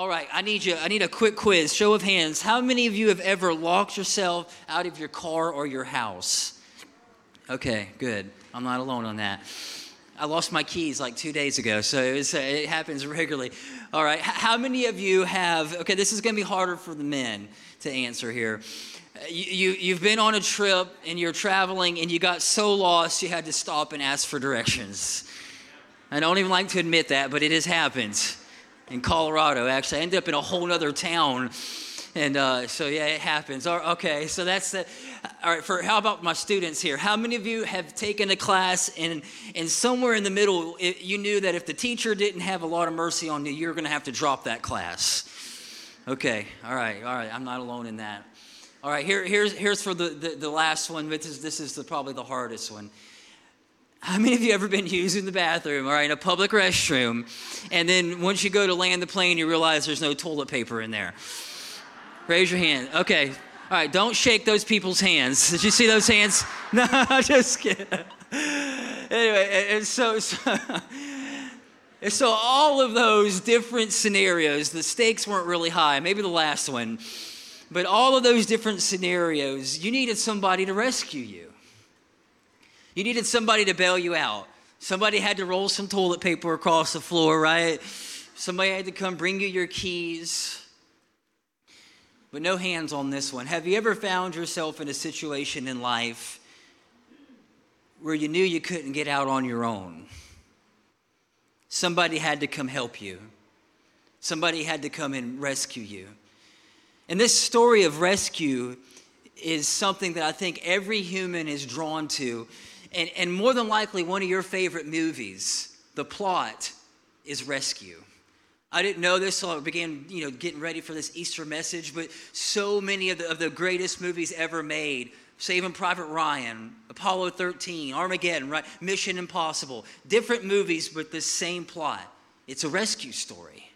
All right, I need you. I need a quick quiz. Show of hands. How many of you have ever locked yourself out of your car or your house? Okay, good. I'm not alone on that. I lost my keys like two days ago, so it, was, uh, it happens regularly. All right, how many of you have? Okay, this is going to be harder for the men to answer here. Uh, you, you, you've been on a trip and you're traveling and you got so lost you had to stop and ask for directions. I don't even like to admit that, but it has happened in Colorado. Actually, I ended up in a whole other town. And uh, so, yeah, it happens. Okay, so that's the. All right, for how about my students here? How many of you have taken a class and, and somewhere in the middle, it, you knew that if the teacher didn't have a lot of mercy on you, you're going to have to drop that class? Okay, all right, all right. I'm not alone in that. All right, here, here's, here's for the, the, the last one, but this, this is the, probably the hardest one. How many of you ever been using the bathroom, right, in a public restroom, and then once you go to land the plane, you realize there's no toilet paper in there? Raise your hand. Okay. All right, don't shake those people's hands. Did you see those hands? No, just kidding. Anyway, and so, so, and so all of those different scenarios, the stakes weren't really high, maybe the last one, but all of those different scenarios, you needed somebody to rescue you. You needed somebody to bail you out. Somebody had to roll some toilet paper across the floor, right? Somebody had to come bring you your keys. But no hands on this one. Have you ever found yourself in a situation in life where you knew you couldn't get out on your own? Somebody had to come help you. Somebody had to come and rescue you. And this story of rescue is something that I think every human is drawn to and, and more than likely, one of your favorite movies, the plot is rescue. I didn't know this, so I began, you know, getting ready for this Easter message. But so many of the, of the greatest movies ever made, Saving Private Ryan, Apollo 13, Armageddon, right? Mission Impossible, different movies, but the same plot. It's a rescue story.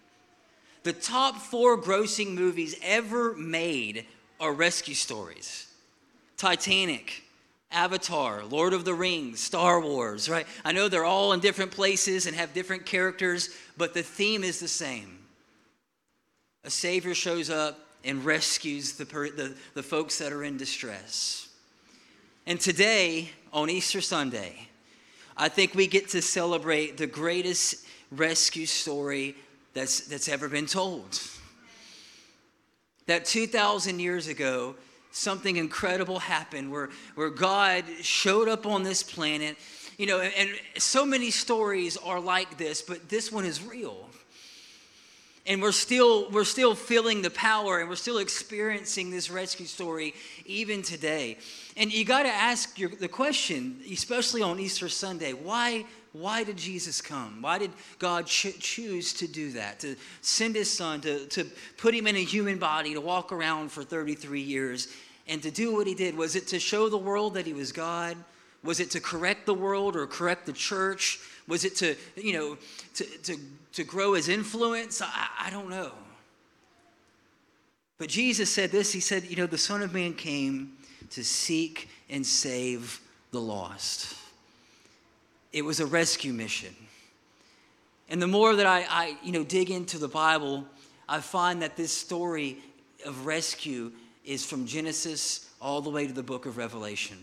The top four grossing movies ever made are rescue stories. Titanic, Avatar, Lord of the Rings, Star Wars, right? I know they're all in different places and have different characters, but the theme is the same. A Savior shows up and rescues the, the, the folks that are in distress. And today, on Easter Sunday, I think we get to celebrate the greatest rescue story that's, that's ever been told. That 2,000 years ago, something incredible happened where, where God showed up on this planet. You know, and, and so many stories are like this, but this one is real and we're still we're still feeling the power and we're still experiencing this rescue story even today and you got to ask your, the question especially on easter sunday why why did jesus come why did god ch- choose to do that to send his son to, to put him in a human body to walk around for 33 years and to do what he did? Was it to show the world that he was God? Was it to correct the world or correct the church? Was it to, you know, to, to, to grow his influence? I, I don't know. But Jesus said this He said, you know, the Son of Man came to seek and save the lost. It was a rescue mission. And the more that I, I you know, dig into the Bible, I find that this story of rescue is from Genesis all the way to the book of Revelation.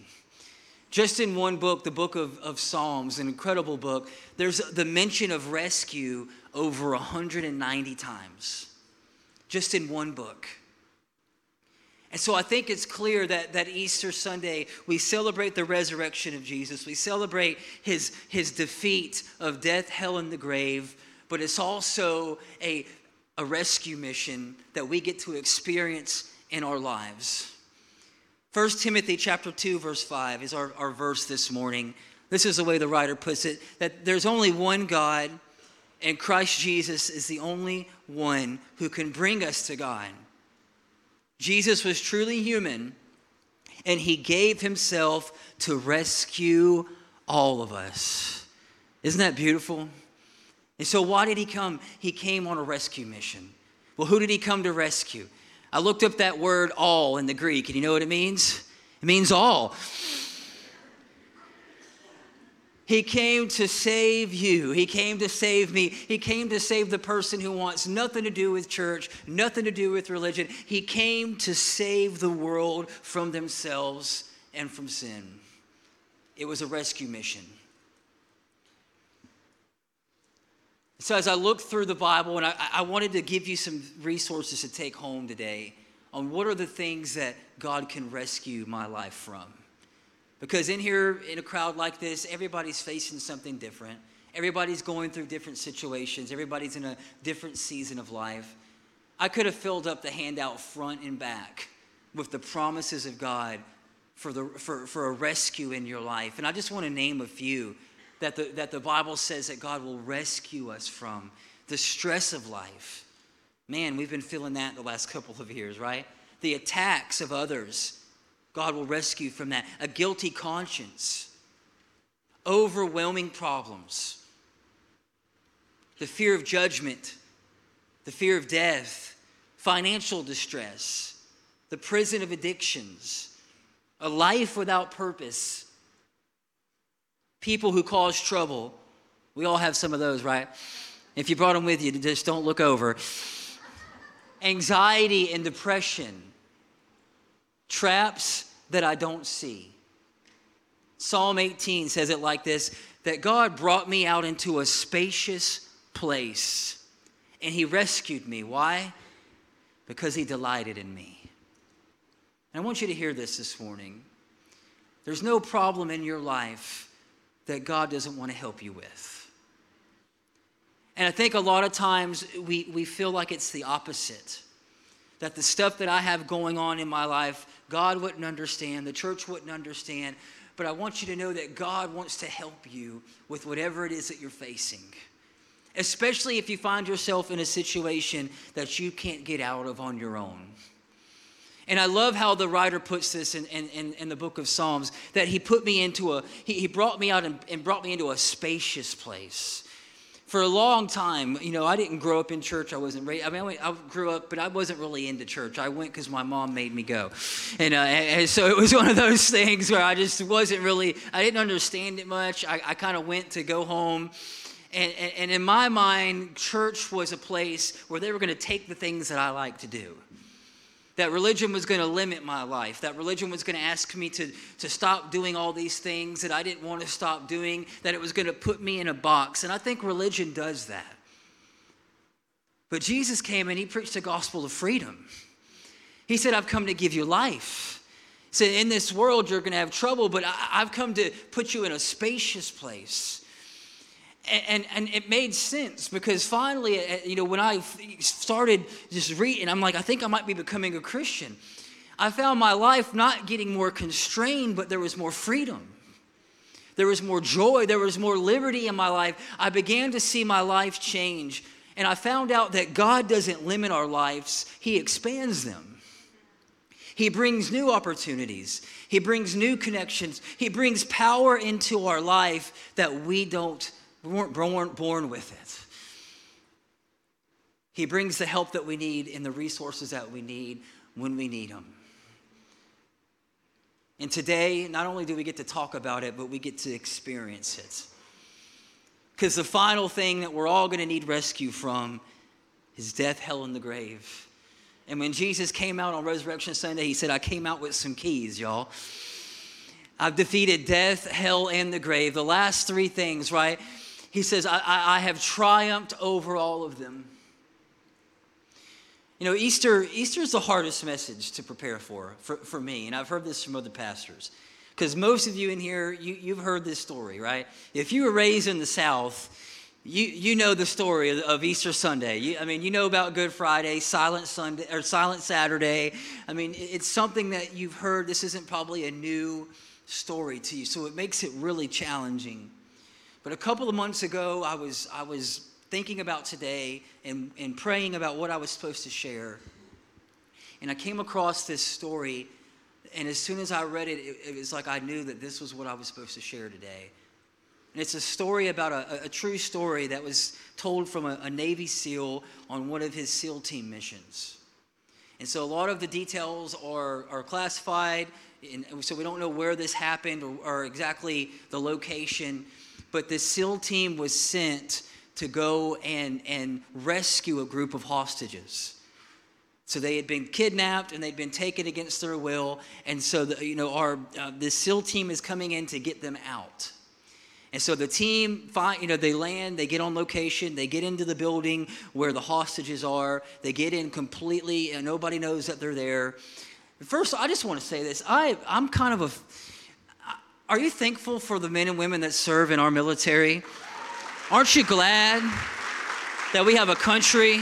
Just in one book, the book of, of Psalms, an incredible book, there's the mention of rescue over 190 times. Just in one book. And so I think it's clear that, that Easter Sunday, we celebrate the resurrection of Jesus. We celebrate his, his defeat of death, hell, and the grave. But it's also a, a rescue mission that we get to experience in our lives. 1 Timothy chapter 2 verse 5 is our, our verse this morning. This is the way the writer puts it that there's only one God and Christ Jesus is the only one who can bring us to God. Jesus was truly human and he gave himself to rescue all of us. Isn't that beautiful? And so, why did he come? He came on a rescue mission. Well, who did he come to rescue? I looked up that word all in the Greek, and you know what it means? It means all. He came to save you. He came to save me. He came to save the person who wants nothing to do with church, nothing to do with religion. He came to save the world from themselves and from sin. It was a rescue mission. So, as I looked through the Bible, and I, I, wanted to give you some resources to take home today on what are the things that God can rescue my life from. Because in here, in a crowd like this, everybody's facing something different. Everybody's going through different situations. Everybody's in a different season of life. I could have filled up the handout front and back with the promises of God for, the, for, for a rescue in your life. And I just want to name a few that the, that the Bible says that God will rescue us from the stress of life. Man, we've been feeling that the last couple of years, right? The attacks of others, God will rescue from that. A guilty conscience, overwhelming problems, the fear of judgment, the fear of death, financial distress, the prison of addictions, a life without purpose people who cause trouble. We all have some of those, right? If you brought them with you, just don't look over. Anxiety and depression, traps that I don't see. Psalm 18 says it like this that God brought me out into a spacious place and he rescued me. Why? Because he delighted in me. And I want you to hear this this morning. There's no problem in your life that God doesn't want to help you with. And I think a lot of times we, we feel like it's the opposite. That the stuff that I have going on in my life, God wouldn't understand, the church wouldn't understand. But I want you to know that God wants to help you with whatever it is that you're facing. Especially if you find yourself in a situation that you can't get out of on your own. And I love how the writer puts this in, in, in the book of Psalms that he put me into a, he, he brought me out and, and brought me into a spacious place. For a long time, you know, I didn't grow up in church. I wasn't raised. I mean, I, went, I grew up, but I wasn't really into church. I went because my mom made me go, and, uh, and, so it was one of those things where I just wasn't really. I didn't understand it much. I, I kind of went to go home, and, and, and in my mind, church was a place where they were going to take the things that I like to do that religion was going to limit my life, that religion was going to ask me to, to stop doing all these things that I didn't want to stop doing, that it was going to put me in a box. And I think religion does that. But Jesus came and he preached the gospel of freedom. He said, I've come to give you life. He said, In this world, you're going to have trouble, but I, I've come to put you in a spacious place and, and it made sense because finally, uh, you know, when I started just reading, I'm like, I think I might be becoming a Christian. I found my life not getting more constrained, but there was more freedom. There was more joy. There was more liberty in my life. I began to see my life change. And I found out that God doesn't limit our lives, He expands them. He brings new opportunities. He brings new connections. He brings power into our life that we don't we weren't born, born with it. He brings the help that we need and the resources that we need when we need them. And today, not only do we get to talk about it, but we get to experience it. Because the final thing that we're all going to need rescue from is death, hell, and the grave. And when Jesus came out on Resurrection Sunday, he said, I came out with some keys, y'all. I've defeated death, hell, and the grave. The last three things, right? He says, I, I, I have triumphed over all of them. You know, Easter, Easter is the hardest message to prepare for, for, for me, and I've heard this from other pastors. Because most of you in here, you, you've heard this story, right? If you were raised in the South, you, you know the story of, Easter Sunday. You, I mean, you know about Good Friday, Silent Sunday, or Silent Saturday. I mean, it's something that you've heard. This isn't probably a new story to you, so it makes it really challenging. But a couple of months ago, I was, I was thinking about today and, and praying about what I was supposed to share. And I came across this story, and as soon as I read it, it, it was like I knew that this was what I was supposed to share today. And it's a story about a, a true story that was told from a, a Navy SEAL on one of his SEAL team missions. And so a lot of the details are, are classified, and so we don't know where this happened or, or exactly the location. But the SEAL team was sent to go and, and rescue a group of hostages. So they had been kidnapped and they'd been taken against their will. And so, the, you know, our, uh, the SEAL team is coming in to get them out. And so the team, find, you know, they land, they get on location, they get into the building where the hostages are. They get in completely, and nobody knows that they're there. First, I just want to say this. I, I'm kind of a. Are you thankful for the men and women that serve in our military? Aren't you glad that we have a country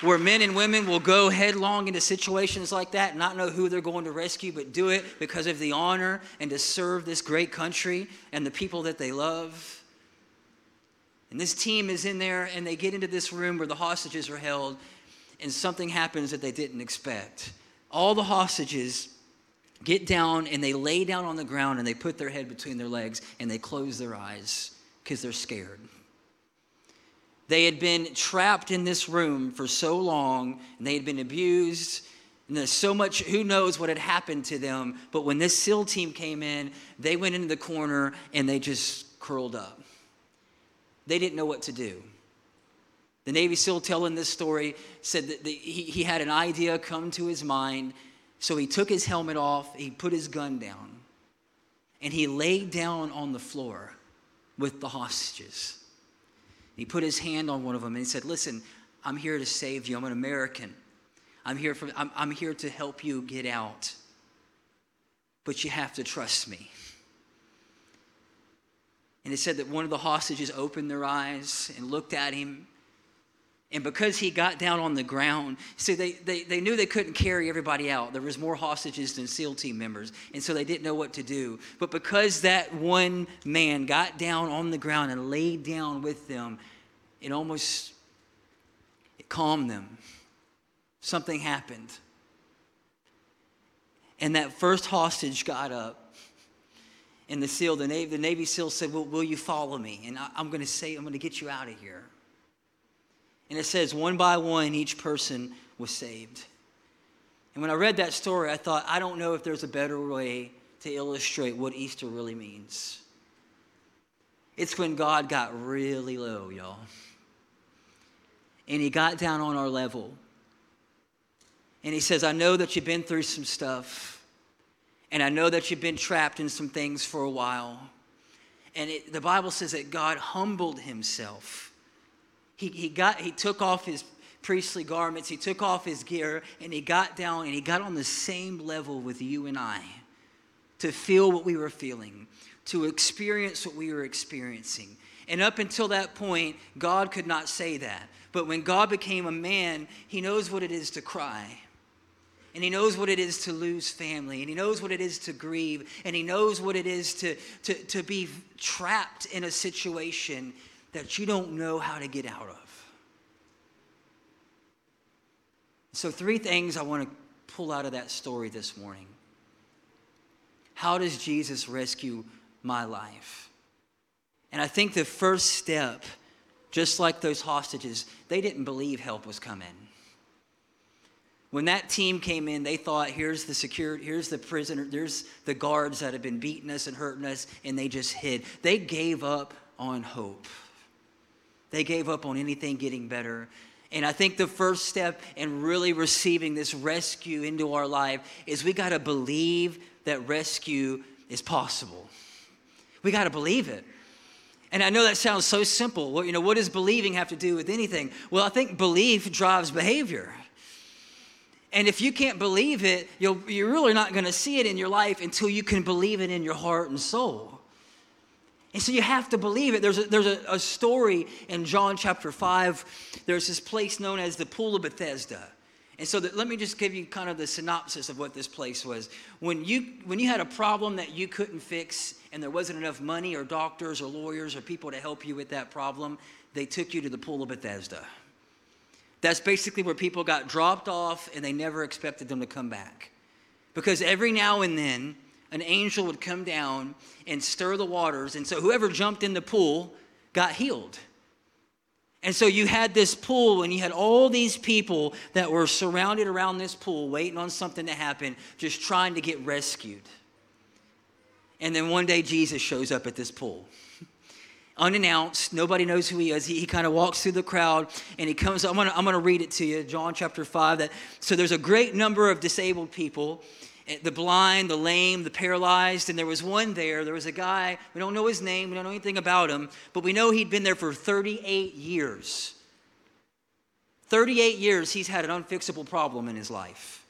where men and women will go headlong into situations like that, not know who they're going to rescue, but do it because of the honor and to serve this great country and the people that they love. And this team is in there and they get into this room where the hostages are held, and something happens that they didn't expect. All the hostages get down and they lay down on the ground and they put their head between their legs and they close their eyes because they're scared. They had been trapped in this room for so long, and they had been abused. And there's so much, who knows what had happened to them. But when this SEAL team came in, they went into the corner and they just curled up. They didn't know what to do. The Navy SEAL telling this story said that the, he, he had an idea come to his mind. So he took his helmet off, he put his gun down, and he laid down on the floor with the hostages. He put his hand on one of them and he said, Listen, I'm here to save you. I'm an American. I'm here, for, I'm, I'm here to help you get out. But you have to trust me. And it said that one of the hostages opened their eyes and looked at him and because he got down on the ground, see, they, they, they knew they couldn't carry everybody out. There was more hostages than SEAL team members, and so they didn't know what to do. But because that one man got down on the ground and laid down with them, it almost it calmed them. Something happened. And that first hostage got up. And the SEAL, the Navy, the Navy SEAL said, well, Will you follow me? And I, I'm going to say, I'm going to get you out of here. And it says, one by one, each person was saved. And when I read that story, I thought, I don't know if there's a better way to illustrate what Easter really means. It's when God got really low, y'all. And he got down on our level. And he says, I know that you've been through some stuff. And I know that you've been trapped in some things for a while. And it, the Bible says that God humbled himself he, he, got, he took off his priestly garments, he took off his gear, and he got down and he got on the same level with you and I to feel what we were feeling, to experience what we were experiencing. And up until that point, God could not say that. But when God became a man, he knows what it is to cry. And he knows what it is to lose family. And he knows what it is to grieve. And he knows what it is to, to, to be trapped in a situation that you don't know how to get out of. So, three things I want to pull out of that story this morning. How does Jesus rescue my life? And I think the first step, just like those hostages, they didn't believe help was coming. When that team came in, they thought, here's the security, here's the prisoner, there's the guards that have been beating us and hurting us, and they just hid. They gave up on hope. They gave up on anything getting better. And I think the first step in really receiving this rescue into our life is we got to believe that rescue is possible. We got to believe it. And I know that sounds so simple. Well, you know, what does believing have to do with anything? Well, I think belief drives behavior. And if you can't believe it, you're really not going to see it in your life until you can believe it in your heart and soul. And so you have to believe it. There's a, there's a, a, story in John chapter 5. There's this place known as the Pool of Bethesda. And so that, let me just give you kind of the synopsis of what this place was. When you, when you had a problem that you couldn't fix and there wasn't enough money or doctors or lawyers or people to help you with that problem, they took you to the Pool of Bethesda. That's basically where people got dropped off and they never expected them to come back. Because every now and then, an angel would come down and stir the waters. And so whoever jumped in the pool got healed. And so you had this pool, and you had all these people that were surrounded around this pool, waiting on something to happen, just trying to get rescued. And then one day Jesus shows up at this pool. Unannounced, nobody knows who he is. He, he kind of walks through the crowd and he comes. I'm I'm gonna read it to you, John chapter 5. That, so there's a great number of disabled people Eh, the blind, the lame, the paralyzed, and there was one there. There was a guy, we don't know his name, we don't know anything about him, but we know he'd been there for 38 years. 38 years, he's had an unfixable problem in his life.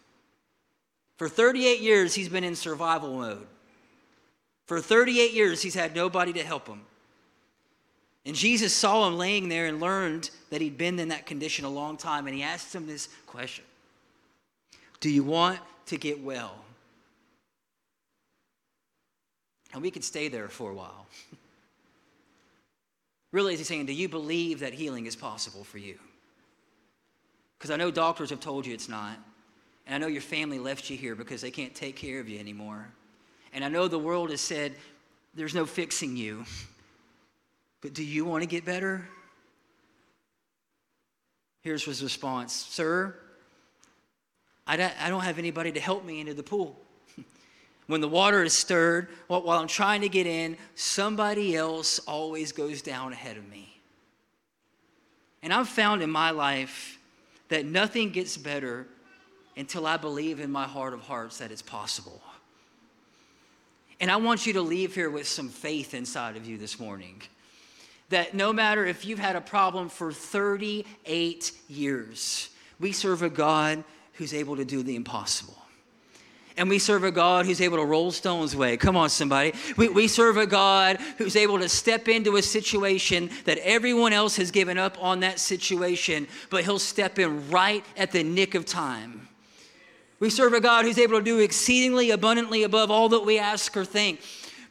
For 38 years, he's been in survival mode. For 38 years, he's had nobody to help him. And Jesus saw him laying there and learned that he'd been in that condition a long time. And he asked him this question Do you want to get well? And we could stay there for a while. really, is he saying, Do you believe that healing is possible for you? Because I know doctors have told you it's not. And I know your family left you here because they can't take care of you anymore. And I know the world has said, there's no fixing you. But do you want to get better? Here's his response Sir, I don't have anybody to help me into the pool. When the water is stirred, while I'm trying to get in, somebody else always goes down ahead of me. And I've found in my life that nothing gets better until I believe in my heart of hearts that it's possible. And I want you to leave here with some faith inside of you this morning. That no matter if you've had a problem for 38 years, we serve a God who's able to do the impossible. And we serve a God who's able to roll stones away. Come on, somebody. We, we serve a God who's able to step into a situation that everyone else has given up on that situation, but He'll step in right at the nick of time. We serve a God who's able to do exceedingly abundantly above all that we ask or think.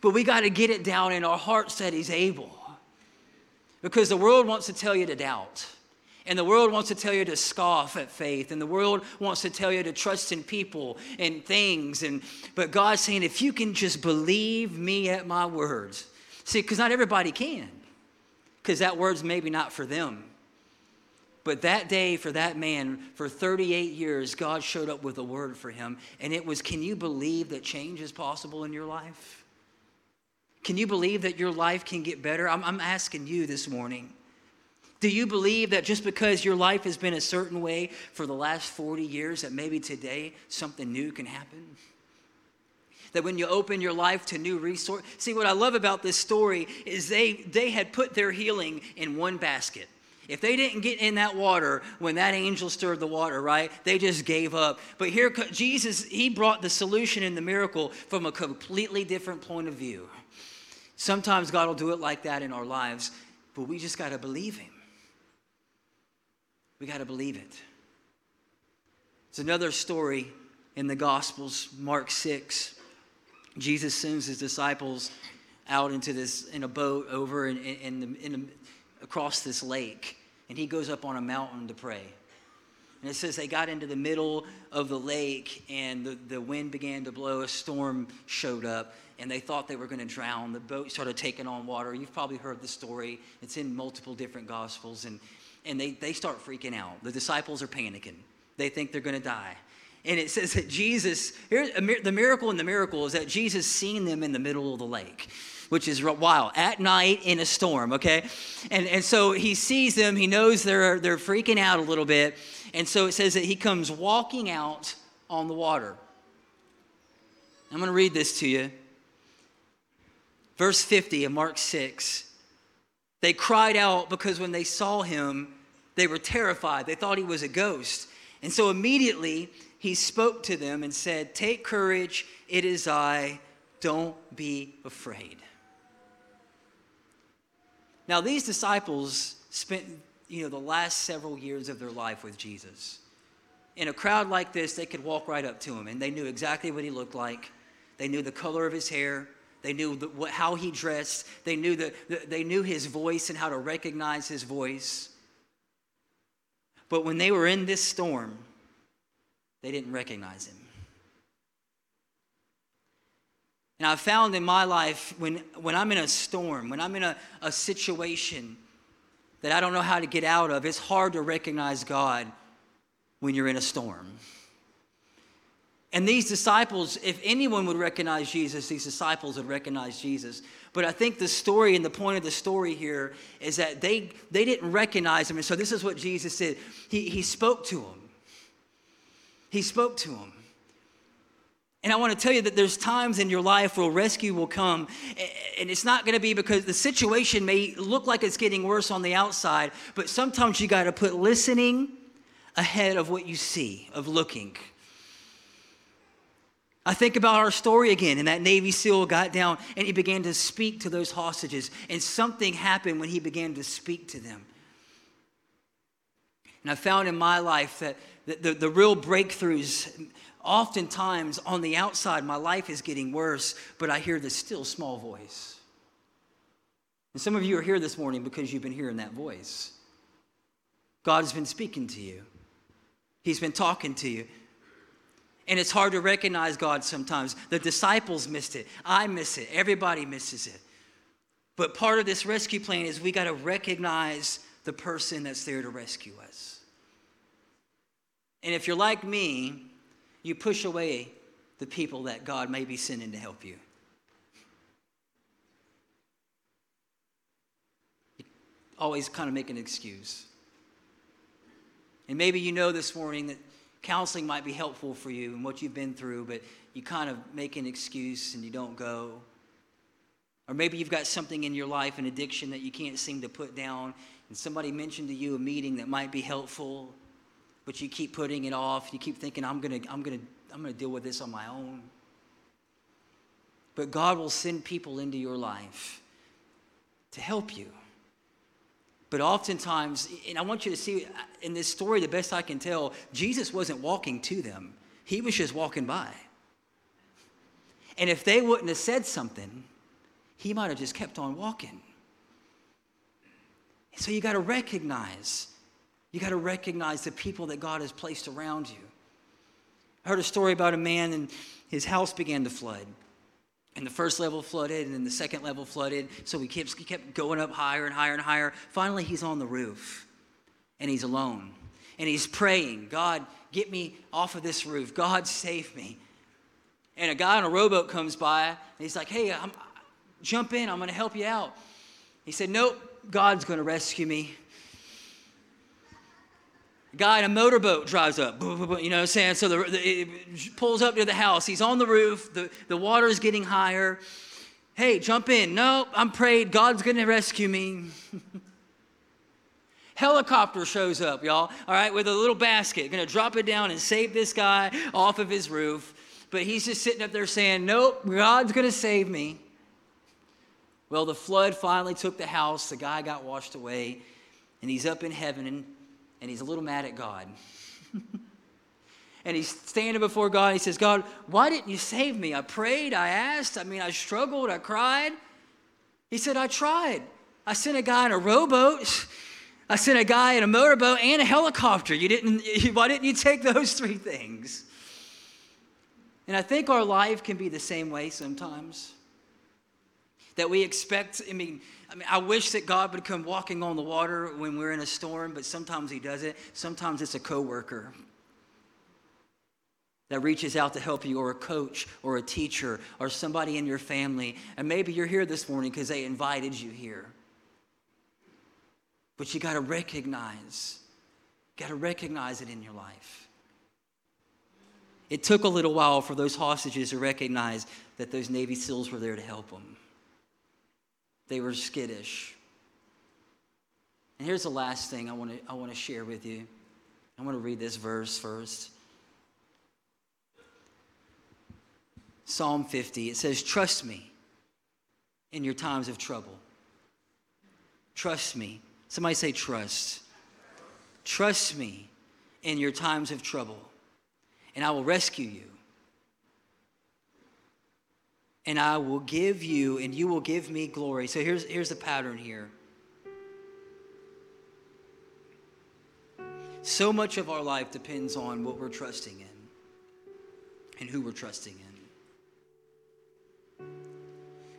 But we got to get it down in our hearts that He's able. Because the world wants to tell you to doubt. And the world wants to tell you to scoff at faith. And the world wants to tell you to trust in people and things. And, but God's saying, if you can just believe me at my words. See, because not everybody can. Because that word's maybe not for them. But that day, for that man, for 38 years, God showed up with a word for him. And it was Can you believe that change is possible in your life? Can you believe that your life can get better? I'm, I'm asking you this morning. Do you believe that just because your life has been a certain way for the last 40 years, that maybe today something new can happen? That when you open your life to new resource, see what I love about this story is they they had put their healing in one basket. If they didn't get in that water when that angel stirred the water, right? They just gave up. But here, Jesus, he brought the solution and the miracle from a completely different point of view. Sometimes God will do it like that in our lives, but we just got to believe Him. We got to believe it. It's another story in the Gospels, Mark 6. Jesus sends his disciples out into this in a boat over in, in, in, in across this lake and he goes up on a mountain to pray. And it says they got into the middle of the lake and the, the wind began to blow. A storm showed up and they thought they were going to drown. The boat started taking on water. You've probably heard the story, it's in multiple different gospels. And, and they, they start freaking out. The disciples are panicking, they think they're going to die. And it says that Jesus, here, the miracle in the miracle is that Jesus seen them in the middle of the lake which is wild, at night in a storm, okay? And, and so he sees them, he knows they're, they're freaking out a little bit. And so it says that he comes walking out on the water. I'm going to read this to you. Verse 50 of Mark 6. They cried out because when they saw him, they were terrified. They thought he was a ghost. And so immediately he spoke to them and said, Take courage, it is I, don't be afraid. Now, these disciples spent, you know, the last several years of their life with Jesus. In a crowd like this, they could walk right up to him, and they knew exactly what he looked like. They knew the color of his hair. They knew the, how he dressed. They knew, the, the, they knew his voice and how to recognize his voice. But when they were in this storm, they didn't recognize him. And I've found in my life when, when I'm in a storm, when I'm in a, a situation that I don't know how to get out of, it's hard to recognize God when you're in a storm. And these disciples, if anyone would recognize Jesus, these disciples would recognize Jesus. But I think the story and the point of the story here is that they, they didn't recognize him. And so this is what Jesus did He, he spoke to them. He spoke to them. And I want to tell you that there's times in your life where rescue will come, and it's not going to be because the situation may look like it's getting worse on the outside, but sometimes you got to put listening ahead of what you see, of looking. I think about our story again, and that Navy SEAL got down and he began to speak to those hostages, and something happened when he began to speak to them. And I found in my life that the, the, the real breakthroughs Oftentimes on the outside, my life is getting worse, but I hear this still small voice. And some of you are here this morning because you've been hearing that voice. God has been speaking to you, He's been talking to you. And it's hard to recognize God sometimes. The disciples missed it. I miss it. Everybody misses it. But part of this rescue plan is we got to recognize the person that's there to rescue us. And if you're like me, you push away the people that God may be sending to help you. you always kind of make an excuse. And maybe you know this morning that counseling might be helpful for you and what you've been through, but you kind of make an excuse and you don't go. Or maybe you've got something in your life, an addiction that you can't seem to put down, and somebody mentioned to you a meeting that might be helpful, but you keep putting it off. You keep thinking, I'm going to I'm going to I'm going to deal with this on my own. But God will send people into your life to help you. But oftentimes, and I want you to see uh, in this story, the best I can tell, Jesus wasn't walking to them, he was just walking by. And if they wouldn't have said something, he might have just kept on walking. So you got to recognize you got to recognize the people that God has placed around you. I heard a story about a man and his house began to flood. And the first level flooded, and then the second level flooded. So he kept, he kept going up higher and higher and higher. Finally, he's on the roof, and he's alone. And he's praying, God, get me off of this roof. God, save me. And a guy on a rowboat comes by, and he's like, Hey, I'm, jump in, I'm going to help you out. He said, Nope, God's going to rescue me. Guy in a motorboat drives up, you know what I'm saying? So the, the, it pulls up to the house. He's on the roof. The, the water is getting higher. Hey, jump in. No, I'm prayed. God's going to rescue me. Helicopter shows up, y'all, all right, with a little basket, gonna drop it down and save this guy off of his roof. But he's just sitting up there saying, Nope, God's gonna save me. Well, the flood finally took the house, the guy got washed away, and he's up in heaven, and and he's a little mad at God. and he's standing before God. He says, God, why didn't you save me? I prayed, I asked, I mean, I struggled, I cried. He said, I tried. I sent a guy in a rowboat. I sent a guy in a motorboat and a helicopter. You didn't, why didn't you take those three things? And I think our life can be the same way sometimes. That we expect, I mean, I mean, I wish that God would come walking on the water when we're in a storm, but sometimes He doesn't. Sometimes it's a coworker that reaches out to help you, or a coach, or a teacher, or somebody in your family. And maybe you're here this morning because they invited you here. But you got to recognize, got to recognize it in your life. It took a little while for those hostages to recognize that those Navy SEALs were there to help them. They were skittish. And here's the last thing I want to, I want to share with you. I want to read this verse first. Psalm 50, it says, Trust me in your times of trouble. Trust me. Somebody say, Trust. Trust me in your times of trouble, and I will rescue you and I will give you, and you will give me glory. So here's, here's the pattern here. So much of our life depends on what we're trusting in and who we're trusting in.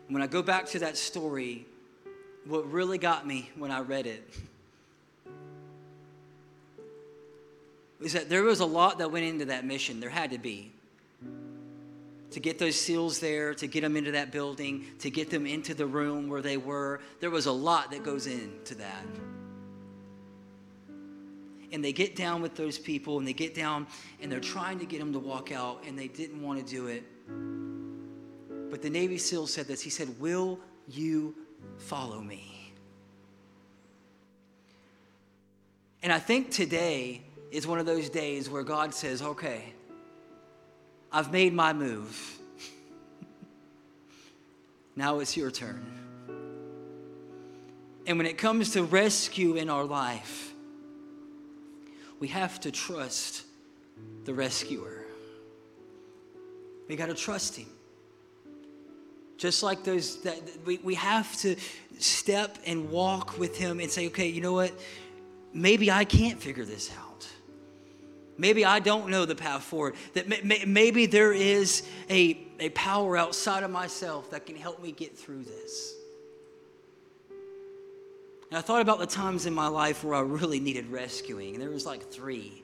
When I go back to that story, what really got me when I read it is that there was a lot that went into that mission. There had to be. To get those SEALs there, to get them into that building, to get them into the room where they were. There was a lot that goes into that. And they get down with those people and they get down and they're trying to get them to walk out and they didn't want to do it. But the Navy SEAL said this He said, Will you follow me? And I think today is one of those days where God says, Okay, I've made my move. now it's your turn. And when it comes to rescue in our life, we have to trust the rescuer. We got to trust him. Just like those, that we, we have to step and walk with him and say, okay, you know what? Maybe I can't figure this out. Maybe I don't know the path forward. That maybe there is a, a power outside of myself that can help me get through this. And I thought about the times in my life where I really needed rescuing, and there was like three.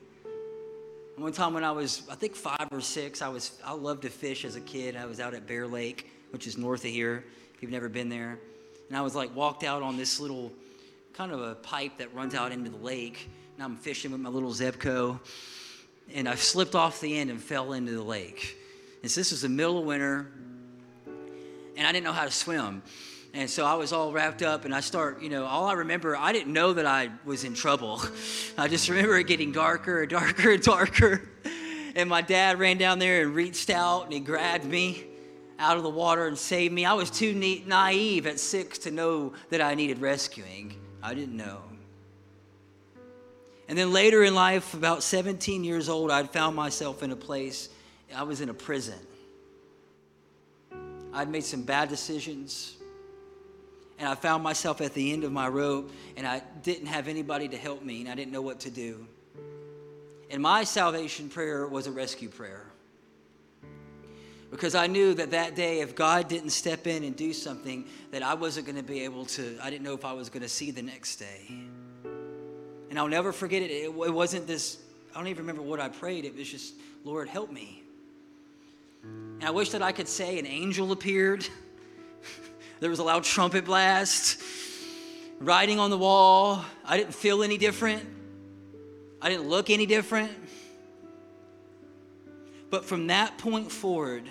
One time when I was, I think five or six, I was I loved to fish as a kid. I was out at Bear Lake, which is north of here. If you've never been there, and I was like walked out on this little kind of a pipe that runs out into the lake, and I'm fishing with my little Zebco and I slipped off the end and fell into the lake. And so this was the middle of winter, and I didn't know how to swim. And so I was all wrapped up, and I start, you know, all I remember, I didn't know that I was in trouble. I just remember it getting darker and darker and darker. And my dad ran down there and reached out and he grabbed me out of the water and saved me. I was too naive at six to know that I needed rescuing. I didn't know. And then later in life, about 17 years old, I'd found myself in a place, I was in a prison. I'd made some bad decisions. And I found myself at the end of my rope, and I didn't have anybody to help me, and I didn't know what to do. And my salvation prayer was a rescue prayer. Because I knew that that day, if God didn't step in and do something, that I wasn't going to be able to, I didn't know if I was going to see the next day. And I'll never forget it. it. It wasn't this, I don't even remember what I prayed. It was just, Lord, help me. And I wish that I could say an angel appeared. there was a loud trumpet blast, writing on the wall. I didn't feel any different, I didn't look any different. But from that point forward,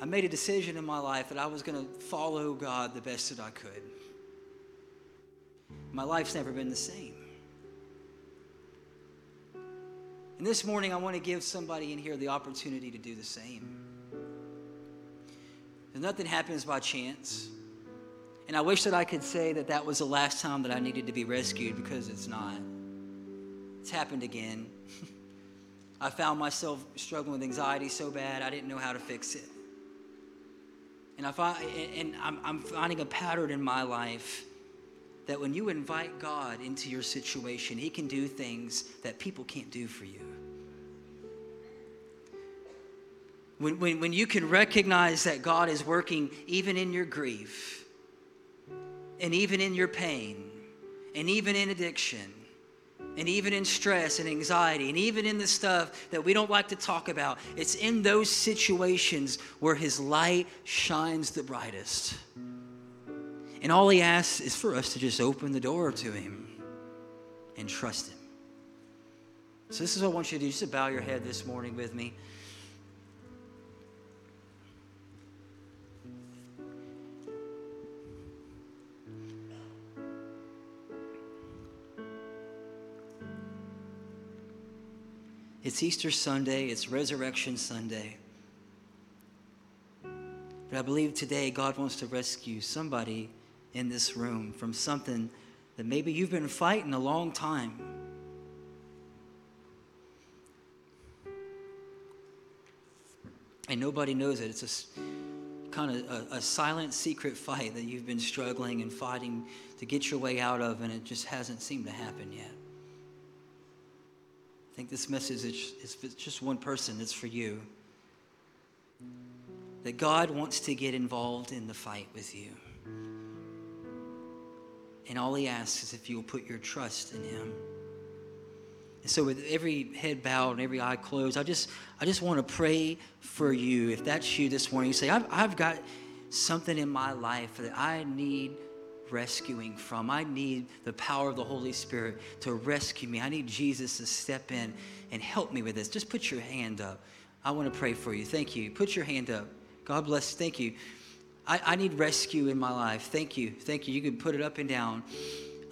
I made a decision in my life that I was going to follow God the best that I could my life's never been the same. And this morning, I want to give somebody in here the opportunity to do the same. nothing happens by chance. And I wish that I could say that that was the last time that I needed to be rescued because it's not. It's happened again. I found myself struggling with anxiety so bad I didn't know how to fix it. And, I find, and I'm, I'm finding a pattern in my life that when you invite God into your situation, He can do things that people can't do for you. When, when, when you can recognize that God is working even in your grief, and even in your pain, and even in addiction, and even in stress and anxiety, and even in the stuff that we don't like to talk about, it's in those situations where His light shines the brightest. And all he asks is for us to just open the door to him and trust him. So, this is what I want you to do. Just bow your head this morning with me. It's Easter Sunday, it's Resurrection Sunday. But I believe today God wants to rescue somebody in this room from something that maybe you've been fighting a long time. And nobody knows it. It's a kind of a, a, silent, secret fight that you've been struggling and fighting to get your way out of, and it just hasn't seemed to happen yet. I think this message is, is just one person, it's for you. That God wants to get involved in the fight with you. And all he asks is if you will put your trust in him. And so with every head bowed and every eye closed, I just I just want to pray for you. If that's you this morning, you say, I've, I've got something in my life that I need rescuing from. I need the power of the Holy Spirit to rescue me. I need Jesus to step in and help me with this. Just put your hand up. I want to pray for you. Thank you. Put your hand up. God bless. Thank you. I, I need rescue in my life. Thank you. Thank you. You can put it up and down.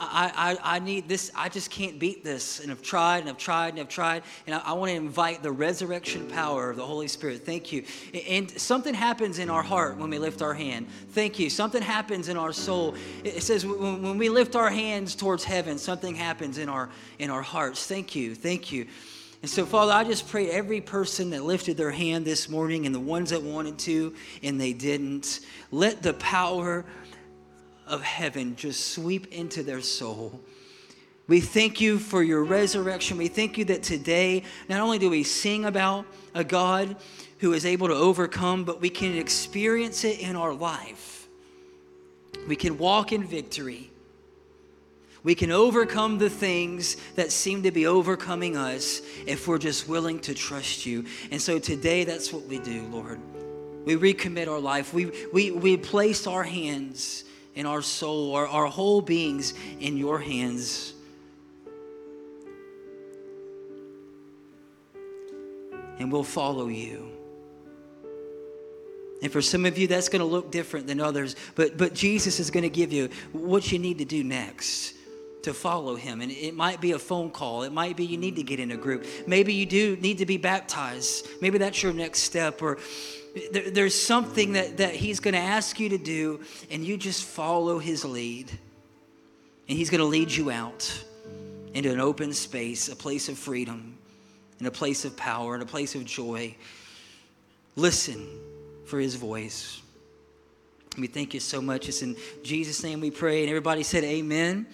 I, I, I need this. I just can't beat this. And I've tried and I've tried and I've tried. And I, I want to invite the resurrection power of the Holy Spirit. Thank you. And something happens in our heart when we lift our hand. Thank you. Something happens in our soul. It says when, when we lift our hands towards heaven, something happens in our in our hearts. Thank you. Thank you. And so, Father, I just pray every person that lifted their hand this morning and the ones that wanted to and they didn't, let the power of heaven just sweep into their soul. We thank you for your resurrection. We thank you that today, not only do we sing about a God who is able to overcome, but we can experience it in our life. We can walk in victory. We can overcome the things that seem to be overcoming us if we're just willing to trust you. And so today, that's what we do, Lord. We recommit our life. We, we, we place our hands in our soul, our, our whole beings in your hands. And we'll follow you. And for some of you, that's going to look different than others, but, but Jesus is going to give you what you need to do next to follow him. And it might be a phone call. It might be you need to get in a group. Maybe you do need to be baptized. Maybe that's your next step. Or there, there's something that, that he's going to ask you to do, and you just follow his lead. And he's going to lead you out into an open space, a place of freedom, and a place of power, and a place of joy. Listen for his voice. We thank you so much. It's in Jesus' name we pray. And everybody said, Amen.